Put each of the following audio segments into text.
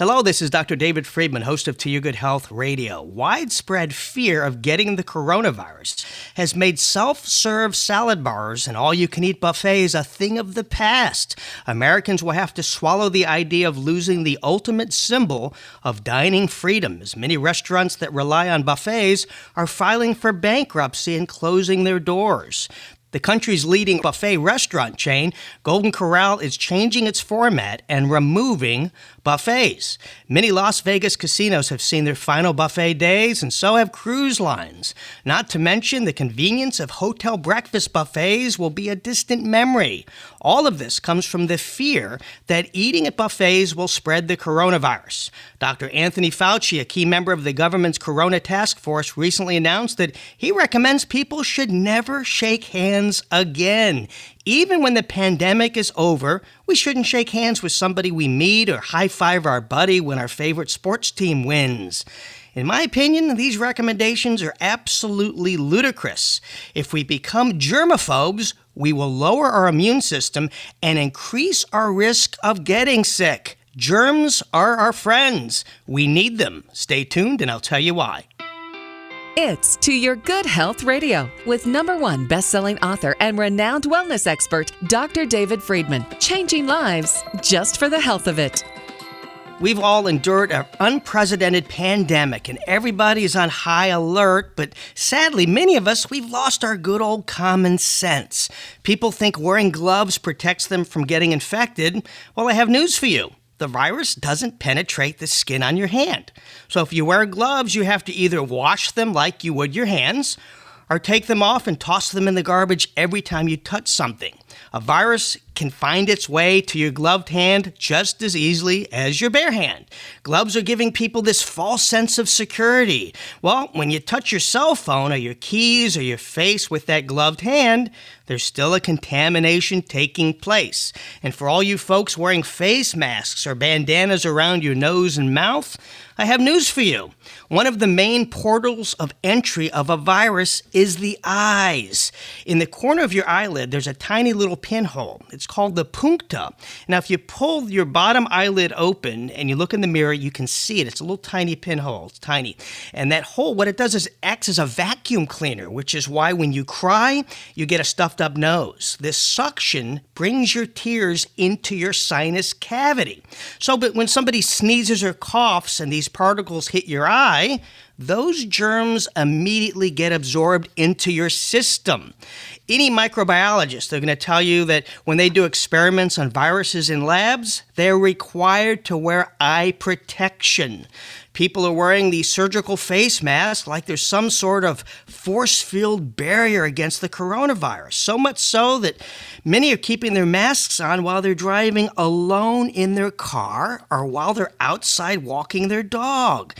Hello, this is Dr. David Friedman, host of To Your Good Health Radio. Widespread fear of getting the coronavirus has made self serve salad bars and all you can eat buffets a thing of the past. Americans will have to swallow the idea of losing the ultimate symbol of dining freedom, as many restaurants that rely on buffets are filing for bankruptcy and closing their doors. The country's leading buffet restaurant chain, Golden Corral, is changing its format and removing buffets. Many Las Vegas casinos have seen their final buffet days, and so have cruise lines. Not to mention, the convenience of hotel breakfast buffets will be a distant memory. All of this comes from the fear that eating at buffets will spread the coronavirus. Dr. Anthony Fauci, a key member of the government's Corona Task Force, recently announced that he recommends people should never shake hands again. Even when the pandemic is over, we shouldn't shake hands with somebody we meet or high five our buddy when our favorite sports team wins. In my opinion, these recommendations are absolutely ludicrous. If we become germaphobes, we will lower our immune system and increase our risk of getting sick. Germs are our friends. We need them. Stay tuned and I'll tell you why. It's To Your Good Health Radio with number one best-selling author and renowned wellness expert, Dr. David Friedman. Changing lives just for the health of it. We've all endured an unprecedented pandemic and everybody is on high alert, but sadly, many of us, we've lost our good old common sense. People think wearing gloves protects them from getting infected. Well, I have news for you the virus doesn't penetrate the skin on your hand. So if you wear gloves, you have to either wash them like you would your hands or take them off and toss them in the garbage every time you touch something. A virus can find its way to your gloved hand just as easily as your bare hand. Gloves are giving people this false sense of security. Well, when you touch your cell phone or your keys or your face with that gloved hand, there's still a contamination taking place. And for all you folks wearing face masks or bandanas around your nose and mouth, I have news for you. One of the main portals of entry of a virus is the eyes. In the corner of your eyelid, there's a tiny little pinhole. It's called the puncta. Now, if you pull your bottom eyelid open and you look in the mirror, you can see it. It's a little tiny pinhole. It's tiny. And that hole, what it does is acts as a vacuum cleaner, which is why when you cry, you get a stuffed up nose. This suction brings your tears into your sinus cavity. So, but when somebody sneezes or coughs and these particles hit your eye, those germs immediately get absorbed into your system. Any microbiologist, they're going to tell you that when they do experiments on viruses in labs, they're required to wear eye protection. People are wearing these surgical face masks like there's some sort of force field barrier against the coronavirus. So much so that many are keeping their masks on while they're driving alone in their car or while they're outside walking their dog.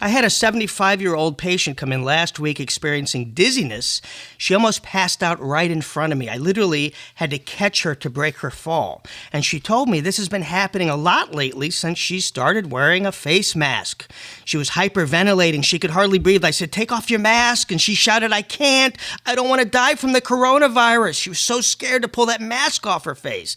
I had a 75 year old patient come in last week experiencing dizziness. She almost passed out right in front of me. I literally had to catch her to break her fall. And she told me this has been happening a lot lately since she started wearing a face mask. She was hyperventilating. She could hardly breathe. I said, Take off your mask. And she shouted, I can't. I don't want to die from the coronavirus. She was so scared to pull that mask off her face.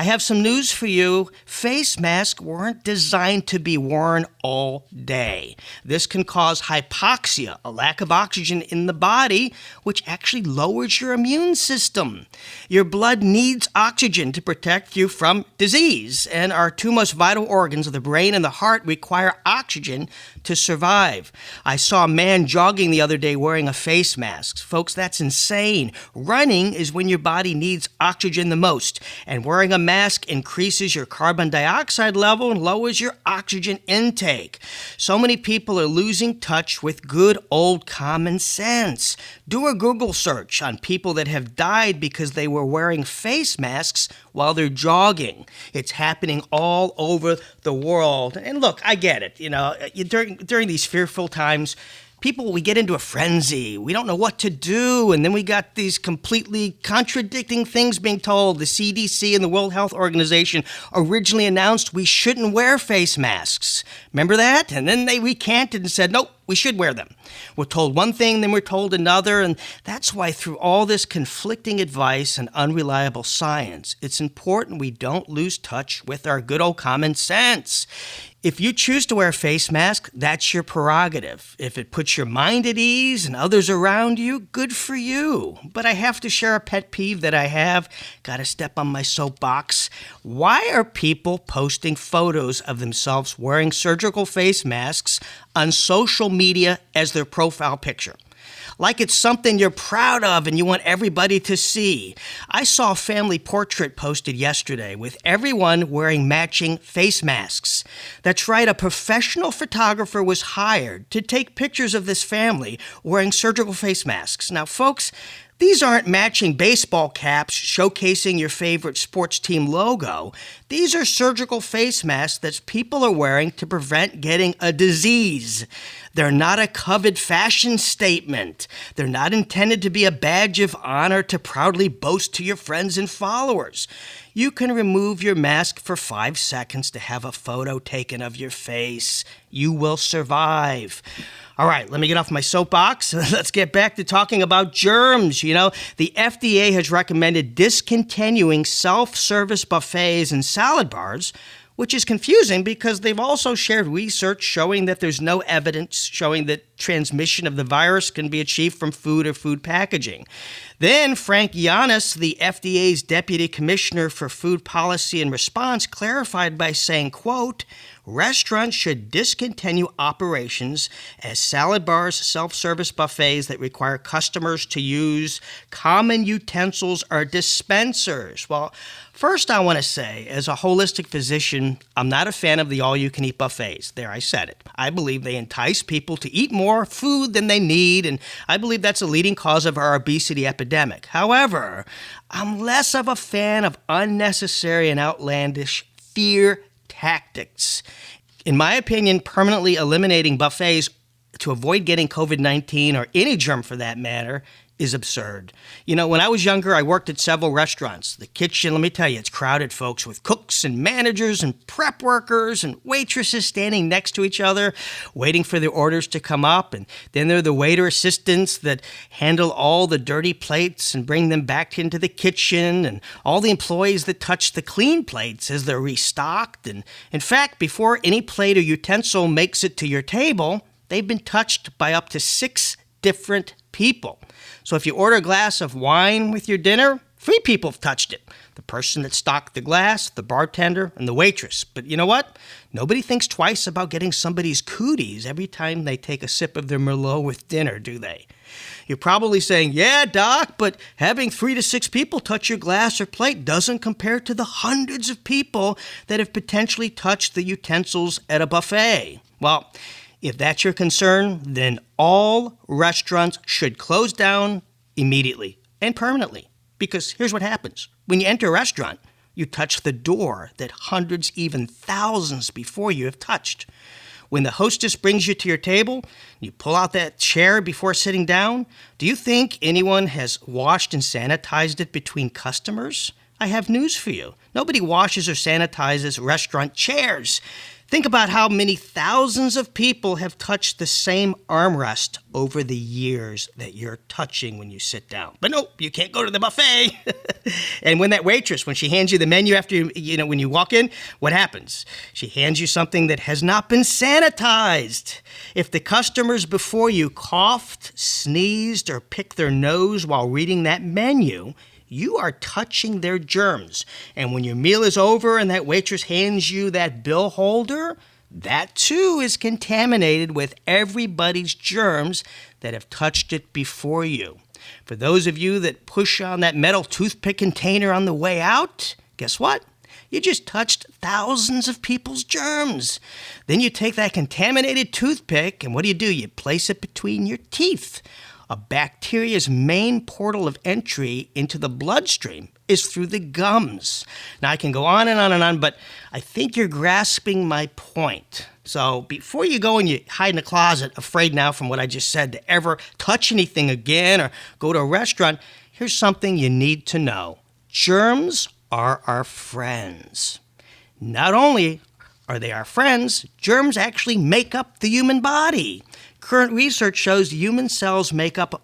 I have some news for you. Face masks weren't designed to be worn all day. This can cause hypoxia, a lack of oxygen in the body, which actually lowers your immune system. Your blood needs oxygen to protect you from disease, and our two most vital organs of the brain and the heart require oxygen to survive. I saw a man jogging the other day wearing a face mask. Folks, that's insane. Running is when your body needs oxygen the most, and wearing a mask increases your carbon dioxide level and lowers your oxygen intake. So many people are losing touch with good old common sense. Do a Google search on people that have died because they were wearing face masks while they're jogging. It's happening all over the world. And look, I get it. You know, during during these fearful times, people we get into a frenzy. We don't know what to do, and then we got these completely contradicting things being told. The CDC and the World Health Organization originally announced we shouldn't wear face masks. Remember that? And then they recanted and said, "Nope, we should wear them. We're told one thing, then we're told another, and that's why through all this conflicting advice and unreliable science, it's important we don't lose touch with our good old common sense. If you choose to wear a face mask, that's your prerogative. If it puts your mind at ease and others around you, good for you. But I have to share a pet peeve that I have. Gotta step on my soapbox. Why are people posting photos of themselves wearing surgical face masks on social media as their profile picture? Like it's something you're proud of and you want everybody to see. I saw a family portrait posted yesterday with everyone wearing matching face masks. That's right, a professional photographer was hired to take pictures of this family wearing surgical face masks. Now, folks, these aren't matching baseball caps showcasing your favorite sports team logo. These are surgical face masks that people are wearing to prevent getting a disease. They're not a coveted fashion statement. They're not intended to be a badge of honor to proudly boast to your friends and followers. You can remove your mask for five seconds to have a photo taken of your face. You will survive. All right, let me get off my soapbox. Let's get back to talking about germs. You know, the FDA has recommended discontinuing self service buffets and salad bars which is confusing because they've also shared research showing that there's no evidence showing that transmission of the virus can be achieved from food or food packaging. Then Frank Yiannas, the FDA's deputy commissioner for food policy and response, clarified by saying, quote, restaurants should discontinue operations as salad bars, self service buffets that require customers to use common utensils or dispensers. Well, first, I want to say, as a holistic physician, I'm not a fan of the all you can eat buffets. There, I said it. I believe they entice people to eat more food than they need, and I believe that's a leading cause of our obesity epidemic. However, I'm less of a fan of unnecessary and outlandish fear tactics. In my opinion, permanently eliminating buffets to avoid getting COVID 19 or any germ for that matter is absurd. You know, when I was younger, I worked at several restaurants. The kitchen, let me tell you, it's crowded, folks, with cooks and managers and prep workers and waitresses standing next to each other, waiting for their orders to come up. And then there are the waiter assistants that handle all the dirty plates and bring them back into the kitchen, and all the employees that touch the clean plates as they're restocked. And in fact, before any plate or utensil makes it to your table, they've been touched by up to six different people. So if you order a glass of wine with your dinner, three people have touched it the person that stocked the glass, the bartender, and the waitress. But you know what? Nobody thinks twice about getting somebody's cooties every time they take a sip of their Merlot with dinner, do they? You're probably saying, yeah, Doc, but having three to six people touch your glass or plate doesn't compare to the hundreds of people that have potentially touched the utensils at a buffet. Well, if that's your concern, then all restaurants should close down immediately and permanently. Because here's what happens when you enter a restaurant, you touch the door that hundreds, even thousands before you have touched. When the hostess brings you to your table, you pull out that chair before sitting down. Do you think anyone has washed and sanitized it between customers? I have news for you. Nobody washes or sanitizes restaurant chairs. Think about how many thousands of people have touched the same armrest over the years that you're touching when you sit down. But nope, you can't go to the buffet. and when that waitress, when she hands you the menu after you, you know, when you walk in, what happens? She hands you something that has not been sanitized. If the customers before you coughed, sneezed, or picked their nose while reading that menu, you are touching their germs. And when your meal is over and that waitress hands you that bill holder, that too is contaminated with everybody's germs that have touched it before you. For those of you that push on that metal toothpick container on the way out, guess what? You just touched thousands of people's germs. Then you take that contaminated toothpick, and what do you do? You place it between your teeth. A bacteria's main portal of entry into the bloodstream is through the gums. Now, I can go on and on and on, but I think you're grasping my point. So, before you go and you hide in a closet, afraid now from what I just said to ever touch anything again or go to a restaurant, here's something you need to know germs are our friends. Not only Are they our friends? Germs actually make up the human body. Current research shows human cells make up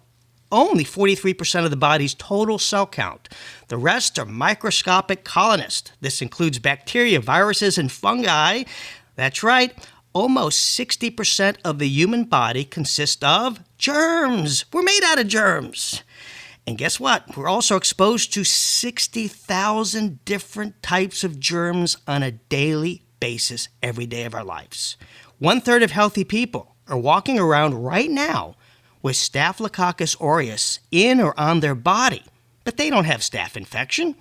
only 43% of the body's total cell count. The rest are microscopic colonists. This includes bacteria, viruses, and fungi. That's right, almost 60% of the human body consists of germs. We're made out of germs. And guess what? We're also exposed to 60,000 different types of germs on a daily basis every day of our lives. One third of healthy people are walking around right now with Staphylococcus aureus in or on their body, but they don't have staph infection.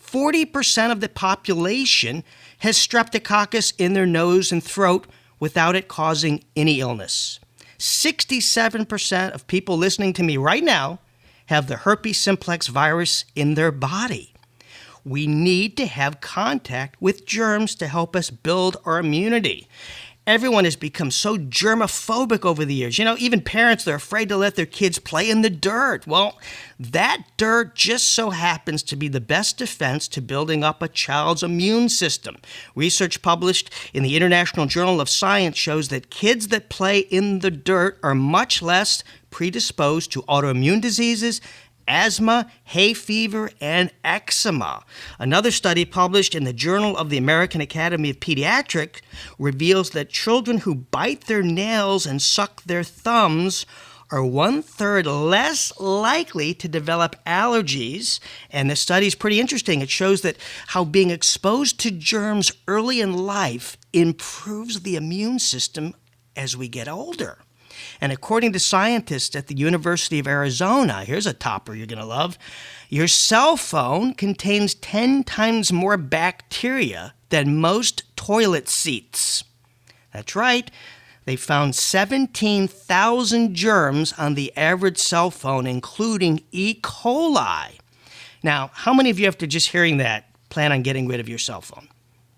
40% of the population has streptococcus in their nose and throat without it causing any illness. 67% of people listening to me right now have the herpes simplex virus in their body. We need to have contact with germs to help us build our immunity everyone has become so germophobic over the years. You know, even parents, they're afraid to let their kids play in the dirt. Well, that dirt just so happens to be the best defense to building up a child's immune system. Research published in the International Journal of Science shows that kids that play in the dirt are much less predisposed to autoimmune diseases asthma, hay fever, and eczema. Another study published in the Journal of the American Academy of Pediatrics reveals that children who bite their nails and suck their thumbs are one third less likely to develop allergies. And the study is pretty interesting. It shows that how being exposed to germs early in life improves the immune system as we get older. And according to scientists at the University of Arizona, here's a topper you're going to love your cell phone contains 10 times more bacteria than most toilet seats. That's right. They found 17,000 germs on the average cell phone, including E. coli. Now, how many of you, after just hearing that, plan on getting rid of your cell phone?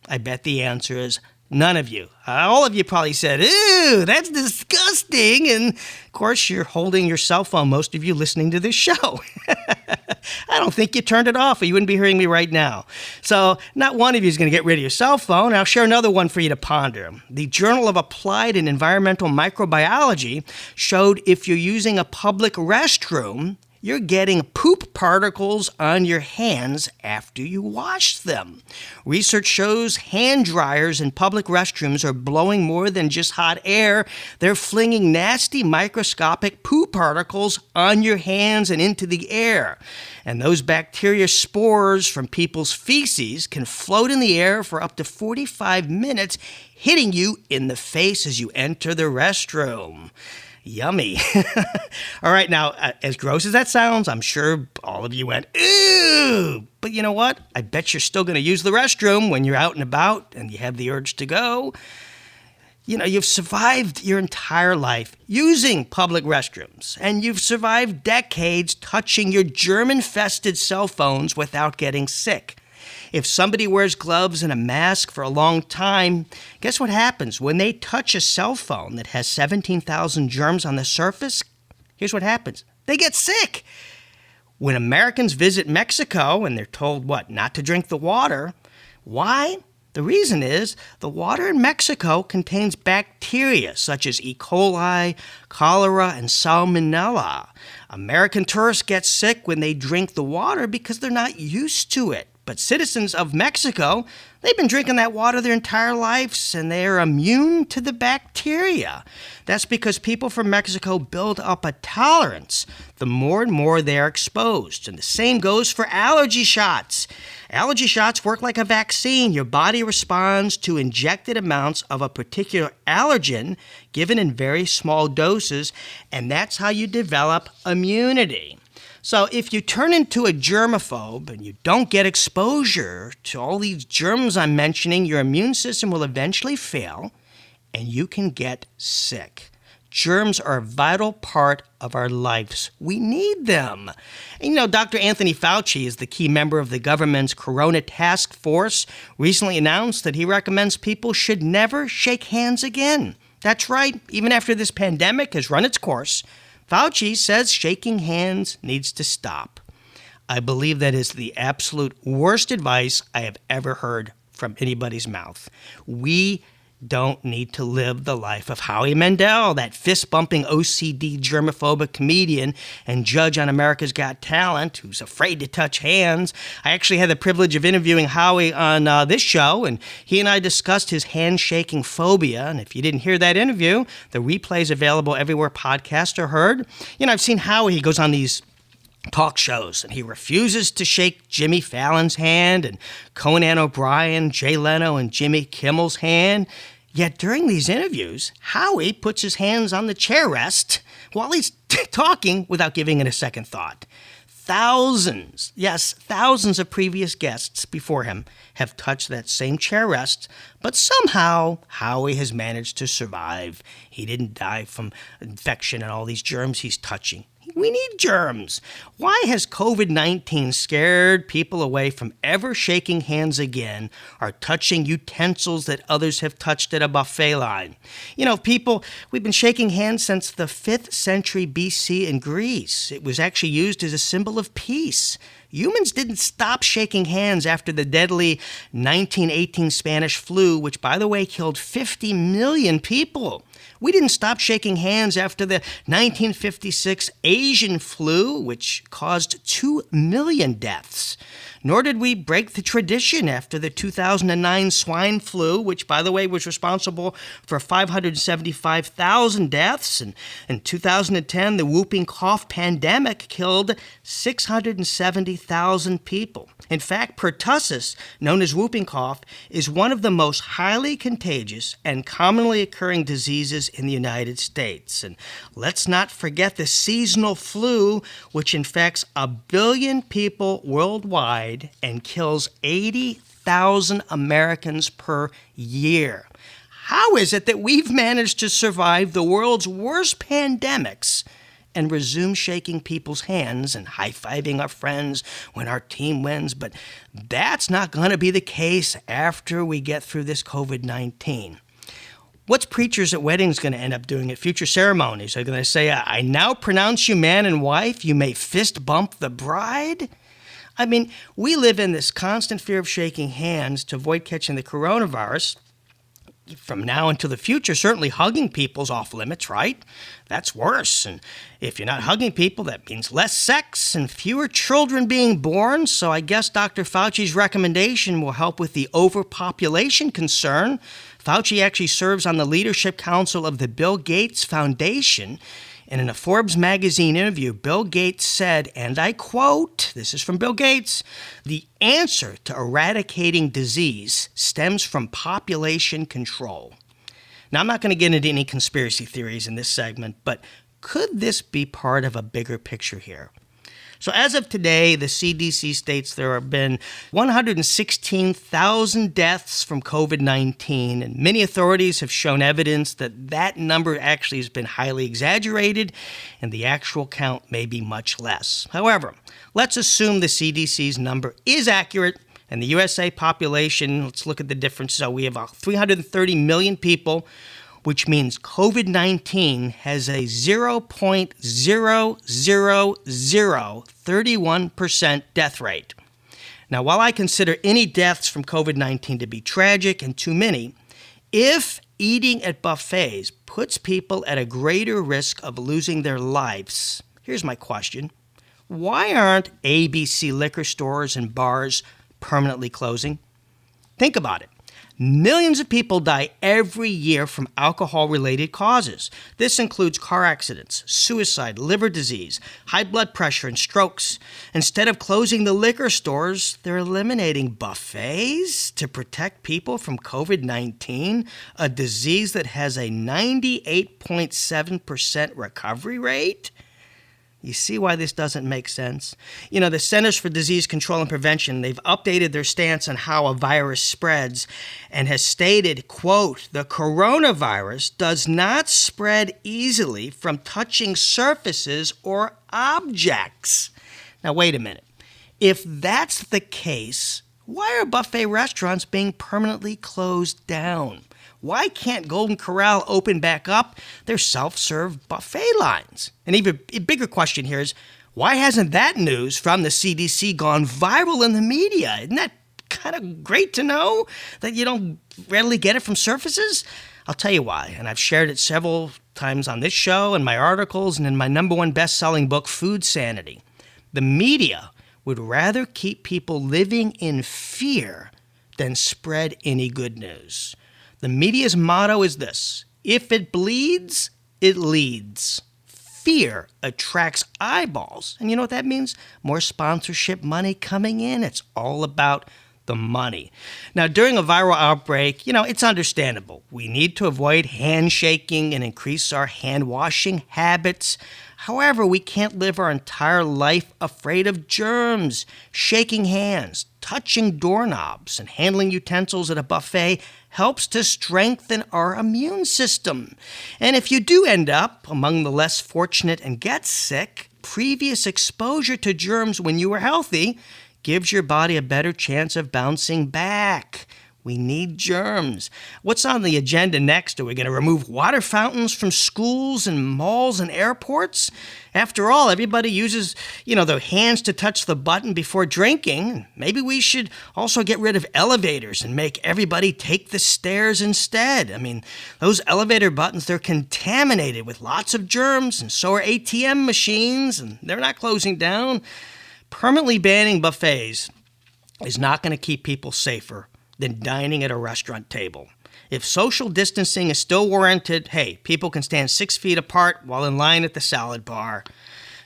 I bet the answer is None of you. Uh, all of you probably said, Ooh, that's disgusting. And of course, you're holding your cell phone, most of you listening to this show. I don't think you turned it off, or you wouldn't be hearing me right now. So, not one of you is going to get rid of your cell phone. I'll share another one for you to ponder. The Journal of Applied and Environmental Microbiology showed if you're using a public restroom, you're getting poop particles on your hands after you wash them. Research shows hand dryers in public restrooms are blowing more than just hot air. They're flinging nasty microscopic poop particles on your hands and into the air. And those bacteria spores from people's feces can float in the air for up to 45 minutes, hitting you in the face as you enter the restroom. Yummy. all right, now, uh, as gross as that sounds, I'm sure all of you went, ooh. But you know what? I bet you're still going to use the restroom when you're out and about and you have the urge to go. You know, you've survived your entire life using public restrooms, and you've survived decades touching your germ infested cell phones without getting sick. If somebody wears gloves and a mask for a long time, guess what happens? When they touch a cell phone that has 17,000 germs on the surface, here's what happens they get sick. When Americans visit Mexico and they're told what, not to drink the water, why? The reason is the water in Mexico contains bacteria such as E. coli, cholera, and salmonella. American tourists get sick when they drink the water because they're not used to it. But citizens of Mexico, they've been drinking that water their entire lives and they are immune to the bacteria. That's because people from Mexico build up a tolerance the more and more they are exposed. And the same goes for allergy shots. Allergy shots work like a vaccine. Your body responds to injected amounts of a particular allergen given in very small doses, and that's how you develop immunity. So if you turn into a germaphobe and you don't get exposure to all these germs I'm mentioning, your immune system will eventually fail and you can get sick. Germs are a vital part of our lives. We need them. You know, Dr. Anthony Fauci is the key member of the government's Corona Task Force, recently announced that he recommends people should never shake hands again. That's right, even after this pandemic has run its course, Fauci says shaking hands needs to stop. I believe that is the absolute worst advice I have ever heard from anybody's mouth. We don't need to live the life of Howie Mandel, that fist bumping OCD germophobic comedian and judge on America's Got Talent who's afraid to touch hands. I actually had the privilege of interviewing Howie on uh, this show, and he and I discussed his handshaking phobia. And if you didn't hear that interview, the replay is available everywhere podcasts are heard. You know, I've seen Howie, he goes on these talk shows, and he refuses to shake Jimmy Fallon's hand and Conan O'Brien, Jay Leno, and Jimmy Kimmel's hand. Yet during these interviews, Howie puts his hands on the chair rest while he's talking without giving it a second thought. Thousands, yes, thousands of previous guests before him have touched that same chair rest, but somehow Howie has managed to survive. He didn't die from infection and all these germs he's touching. We need germs. Why has COVID 19 scared people away from ever shaking hands again or touching utensils that others have touched at a buffet line? You know, people, we've been shaking hands since the 5th century BC in Greece. It was actually used as a symbol of peace. Humans didn't stop shaking hands after the deadly 1918 Spanish flu, which, by the way, killed 50 million people. We didn't stop shaking hands after the 1956 Asian flu, which caused 2 million deaths. Nor did we break the tradition after the 2009 swine flu, which, by the way, was responsible for 575,000 deaths. And in 2010, the whooping cough pandemic killed 670,000 people. In fact, pertussis, known as whooping cough, is one of the most highly contagious and commonly occurring diseases in the United States. And let's not forget the seasonal flu, which infects a billion people worldwide and kills 80,000 Americans per year. How is it that we've managed to survive the world's worst pandemics and resume shaking people's hands and high fiving our friends when our team wins? But that's not going to be the case after we get through this COVID 19. What's preachers at weddings going to end up doing at future ceremonies? Are they going to say, I now pronounce you man and wife, you may fist bump the bride? I mean, we live in this constant fear of shaking hands to avoid catching the coronavirus. From now until the future, certainly hugging people's off limits, right? That's worse. And if you're not hugging people, that means less sex and fewer children being born. So I guess Dr. Fauci's recommendation will help with the overpopulation concern. Fauci actually serves on the leadership council of the Bill Gates Foundation. And in a Forbes magazine interview, Bill Gates said, and I quote, this is from Bill Gates, the answer to eradicating disease stems from population control. Now, I'm not going to get into any conspiracy theories in this segment, but could this be part of a bigger picture here? So, as of today, the CDC states there have been 116,000 deaths from COVID 19, and many authorities have shown evidence that that number actually has been highly exaggerated, and the actual count may be much less. However, let's assume the CDC's number is accurate. And the USA population, let's look at the difference. So we have uh, 330 million people which means COVID 19 has a 0.00031% death rate. Now, while I consider any deaths from COVID 19 to be tragic and too many, if eating at buffets puts people at a greater risk of losing their lives, here's my question why aren't ABC liquor stores and bars permanently closing? Think about it. Millions of people die every year from alcohol related causes. This includes car accidents, suicide, liver disease, high blood pressure, and strokes. Instead of closing the liquor stores, they're eliminating buffets to protect people from COVID 19, a disease that has a 98.7% recovery rate. You see why this doesn't make sense? You know, the Centers for Disease Control and Prevention, they've updated their stance on how a virus spreads and has stated, quote, the coronavirus does not spread easily from touching surfaces or objects. Now, wait a minute. If that's the case, why are buffet restaurants being permanently closed down? Why can't Golden Corral open back up their self serve buffet lines? An even bigger question here is why hasn't that news from the CDC gone viral in the media? Isn't that kind of great to know that you don't readily get it from surfaces? I'll tell you why, and I've shared it several times on this show, in my articles, and in my number one best selling book, Food Sanity. The media would rather keep people living in fear than spread any good news. The media's motto is this if it bleeds, it leads. Fear attracts eyeballs. And you know what that means? More sponsorship money coming in. It's all about the money. Now, during a viral outbreak, you know, it's understandable. We need to avoid handshaking and increase our hand washing habits. However, we can't live our entire life afraid of germs. Shaking hands, touching doorknobs, and handling utensils at a buffet helps to strengthen our immune system. And if you do end up among the less fortunate and get sick, previous exposure to germs when you were healthy gives your body a better chance of bouncing back. We need germs. What's on the agenda next? Are we going to remove water fountains from schools and malls and airports? After all, everybody uses, you know, their hands to touch the button before drinking. Maybe we should also get rid of elevators and make everybody take the stairs instead. I mean, those elevator buttons, they're contaminated with lots of germs, and so are ATM machines, and they're not closing down. Permanently banning buffets is not going to keep people safer than dining at a restaurant table. If social distancing is still warranted, hey, people can stand six feet apart while in line at the salad bar.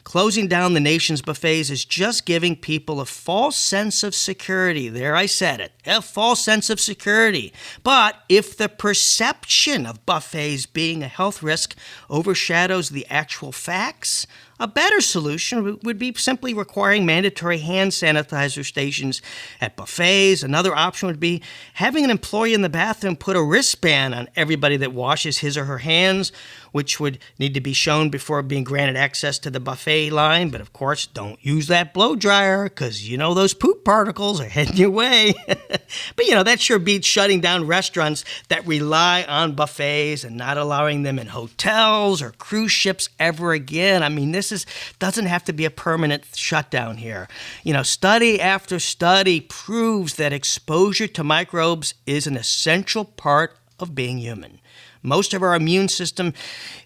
Closing down the nation's buffets is just giving people a false sense of security. There, I said it. A false sense of security. But if the perception of buffets being a health risk overshadows the actual facts, a better solution would be simply requiring mandatory hand sanitizer stations at buffets. Another option would be having an employee in the bathroom put a wristband on everybody that washes his or her hands, which would need to be shown before being granted access to the buffet line. But of course, don't use that blow dryer because you know those poop particles are heading your way. but you know, that sure beats shutting down restaurants that rely on buffets and not allowing them in hotels or cruise ships ever again. I mean, this is doesn't have to be a permanent shutdown here. You know, study after study proves that exposure to microbes is an essential part of being human. Most of our immune system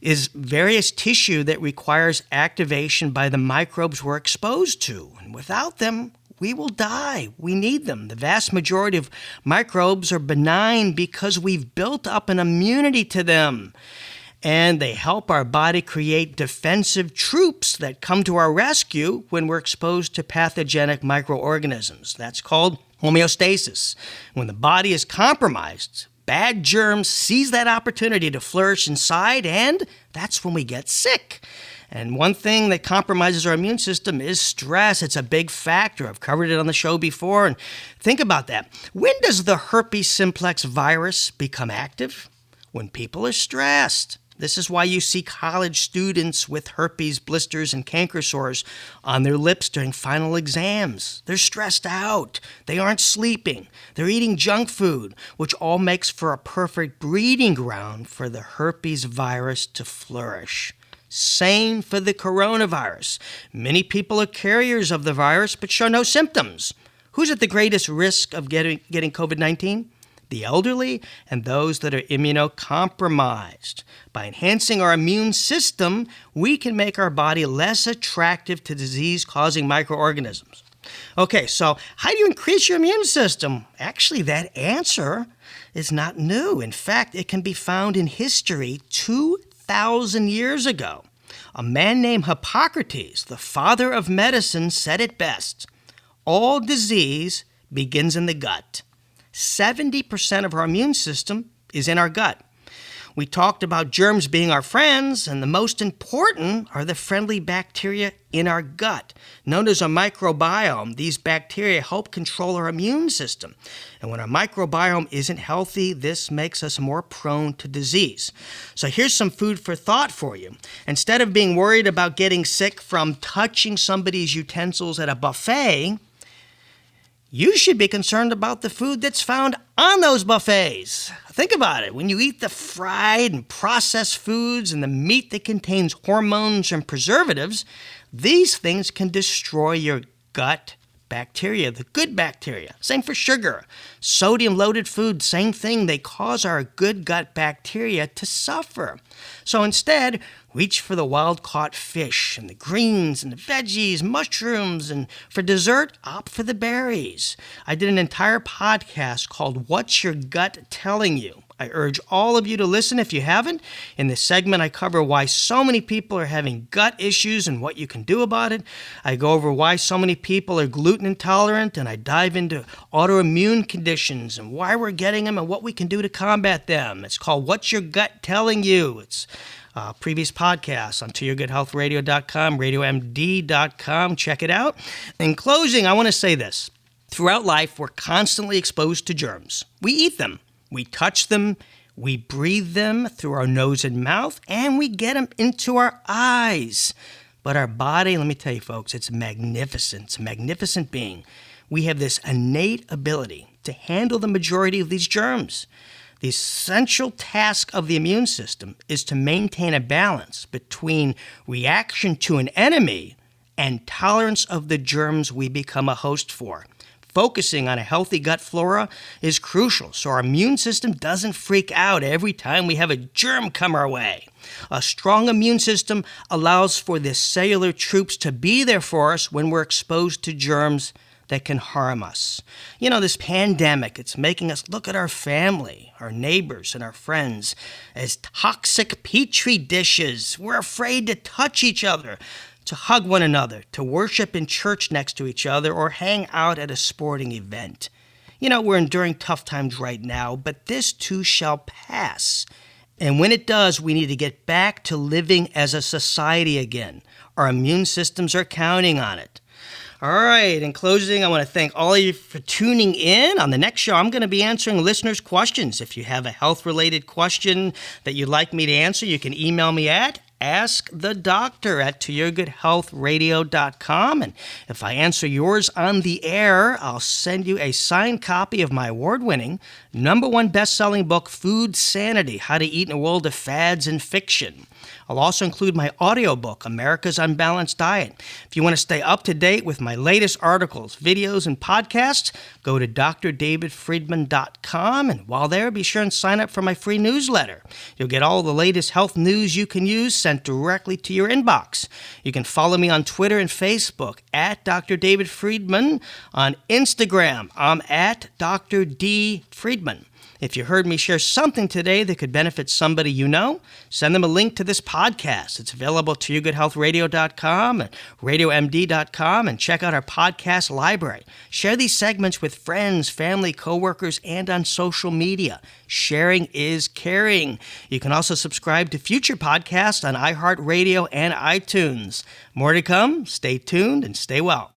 is various tissue that requires activation by the microbes we're exposed to. And without them, we will die. We need them. The vast majority of microbes are benign because we've built up an immunity to them and they help our body create defensive troops that come to our rescue when we're exposed to pathogenic microorganisms. That's called homeostasis. When the body is compromised, bad germs seize that opportunity to flourish inside, and that's when we get sick. And one thing that compromises our immune system is stress. It's a big factor. I've covered it on the show before. And think about that. When does the herpes simplex virus become active? When people are stressed. This is why you see college students with herpes, blisters, and canker sores on their lips during final exams. They're stressed out. They aren't sleeping. They're eating junk food, which all makes for a perfect breeding ground for the herpes virus to flourish. Same for the coronavirus. Many people are carriers of the virus but show no symptoms. Who's at the greatest risk of getting, getting COVID 19? The elderly, and those that are immunocompromised. By enhancing our immune system, we can make our body less attractive to disease causing microorganisms. Okay, so how do you increase your immune system? Actually, that answer is not new. In fact, it can be found in history 2,000 years ago. A man named Hippocrates, the father of medicine, said it best All disease begins in the gut. 70% of our immune system is in our gut. We talked about germs being our friends, and the most important are the friendly bacteria in our gut. Known as a microbiome, these bacteria help control our immune system. And when our microbiome isn't healthy, this makes us more prone to disease. So here's some food for thought for you. Instead of being worried about getting sick from touching somebody's utensils at a buffet, you should be concerned about the food that's found on those buffets. Think about it. When you eat the fried and processed foods and the meat that contains hormones and preservatives, these things can destroy your gut bacteria, the good bacteria. Same for sugar. Sodium loaded food, same thing. They cause our good gut bacteria to suffer. So instead, reach for the wild caught fish and the greens and the veggies, mushrooms, and for dessert, opt for the berries. I did an entire podcast called What's Your Gut Telling You? I urge all of you to listen if you haven't. In this segment, I cover why so many people are having gut issues and what you can do about it. I go over why so many people are gluten intolerant, and I dive into autoimmune conditions and why we're getting them and what we can do to combat them. It's called What's Your Gut Telling You? It's uh, previous podcasts on toyourgoodhealthradio.com, radiomd.com. Check it out. In closing, I want to say this. Throughout life, we're constantly exposed to germs. We eat them. We touch them, we breathe them through our nose and mouth, and we get them into our eyes. But our body, let me tell you, folks, it's magnificent. It's a magnificent being. We have this innate ability to handle the majority of these germs. The essential task of the immune system is to maintain a balance between reaction to an enemy and tolerance of the germs we become a host for focusing on a healthy gut flora is crucial so our immune system doesn't freak out every time we have a germ come our way. A strong immune system allows for the cellular troops to be there for us when we're exposed to germs that can harm us. You know, this pandemic, it's making us look at our family, our neighbors, and our friends as toxic petri dishes. We're afraid to touch each other to hug one another, to worship in church next to each other, or hang out at a sporting event. You know, we're enduring tough times right now, but this too shall pass. And when it does, we need to get back to living as a society again. Our immune systems are counting on it. All right, in closing, I want to thank all of you for tuning in. On the next show, I'm going to be answering listeners' questions. If you have a health related question that you'd like me to answer, you can email me at Ask the Doctor at toyourgoodhealthradio.com. And if I answer yours on the air, I'll send you a signed copy of my award winning, number one best selling book, Food Sanity How to Eat in a World of Fads and Fiction. I'll also include my audiobook, America's Unbalanced Diet. If you want to stay up to date with my latest articles, videos, and podcasts, go to drdavidfriedman.com. And while there, be sure and sign up for my free newsletter. You'll get all the latest health news you can use sent directly to your inbox. You can follow me on Twitter and Facebook at Dr. David Friedman. On Instagram, I'm at Dr. D. Friedman. If you heard me share something today that could benefit somebody you know, send them a link to this podcast. It's available at toyourgoodhealthradio.com and radiomd.com and check out our podcast library. Share these segments with friends, family, coworkers, and on social media. Sharing is caring. You can also subscribe to future podcasts on iHeartRadio and iTunes. More to come. Stay tuned and stay well.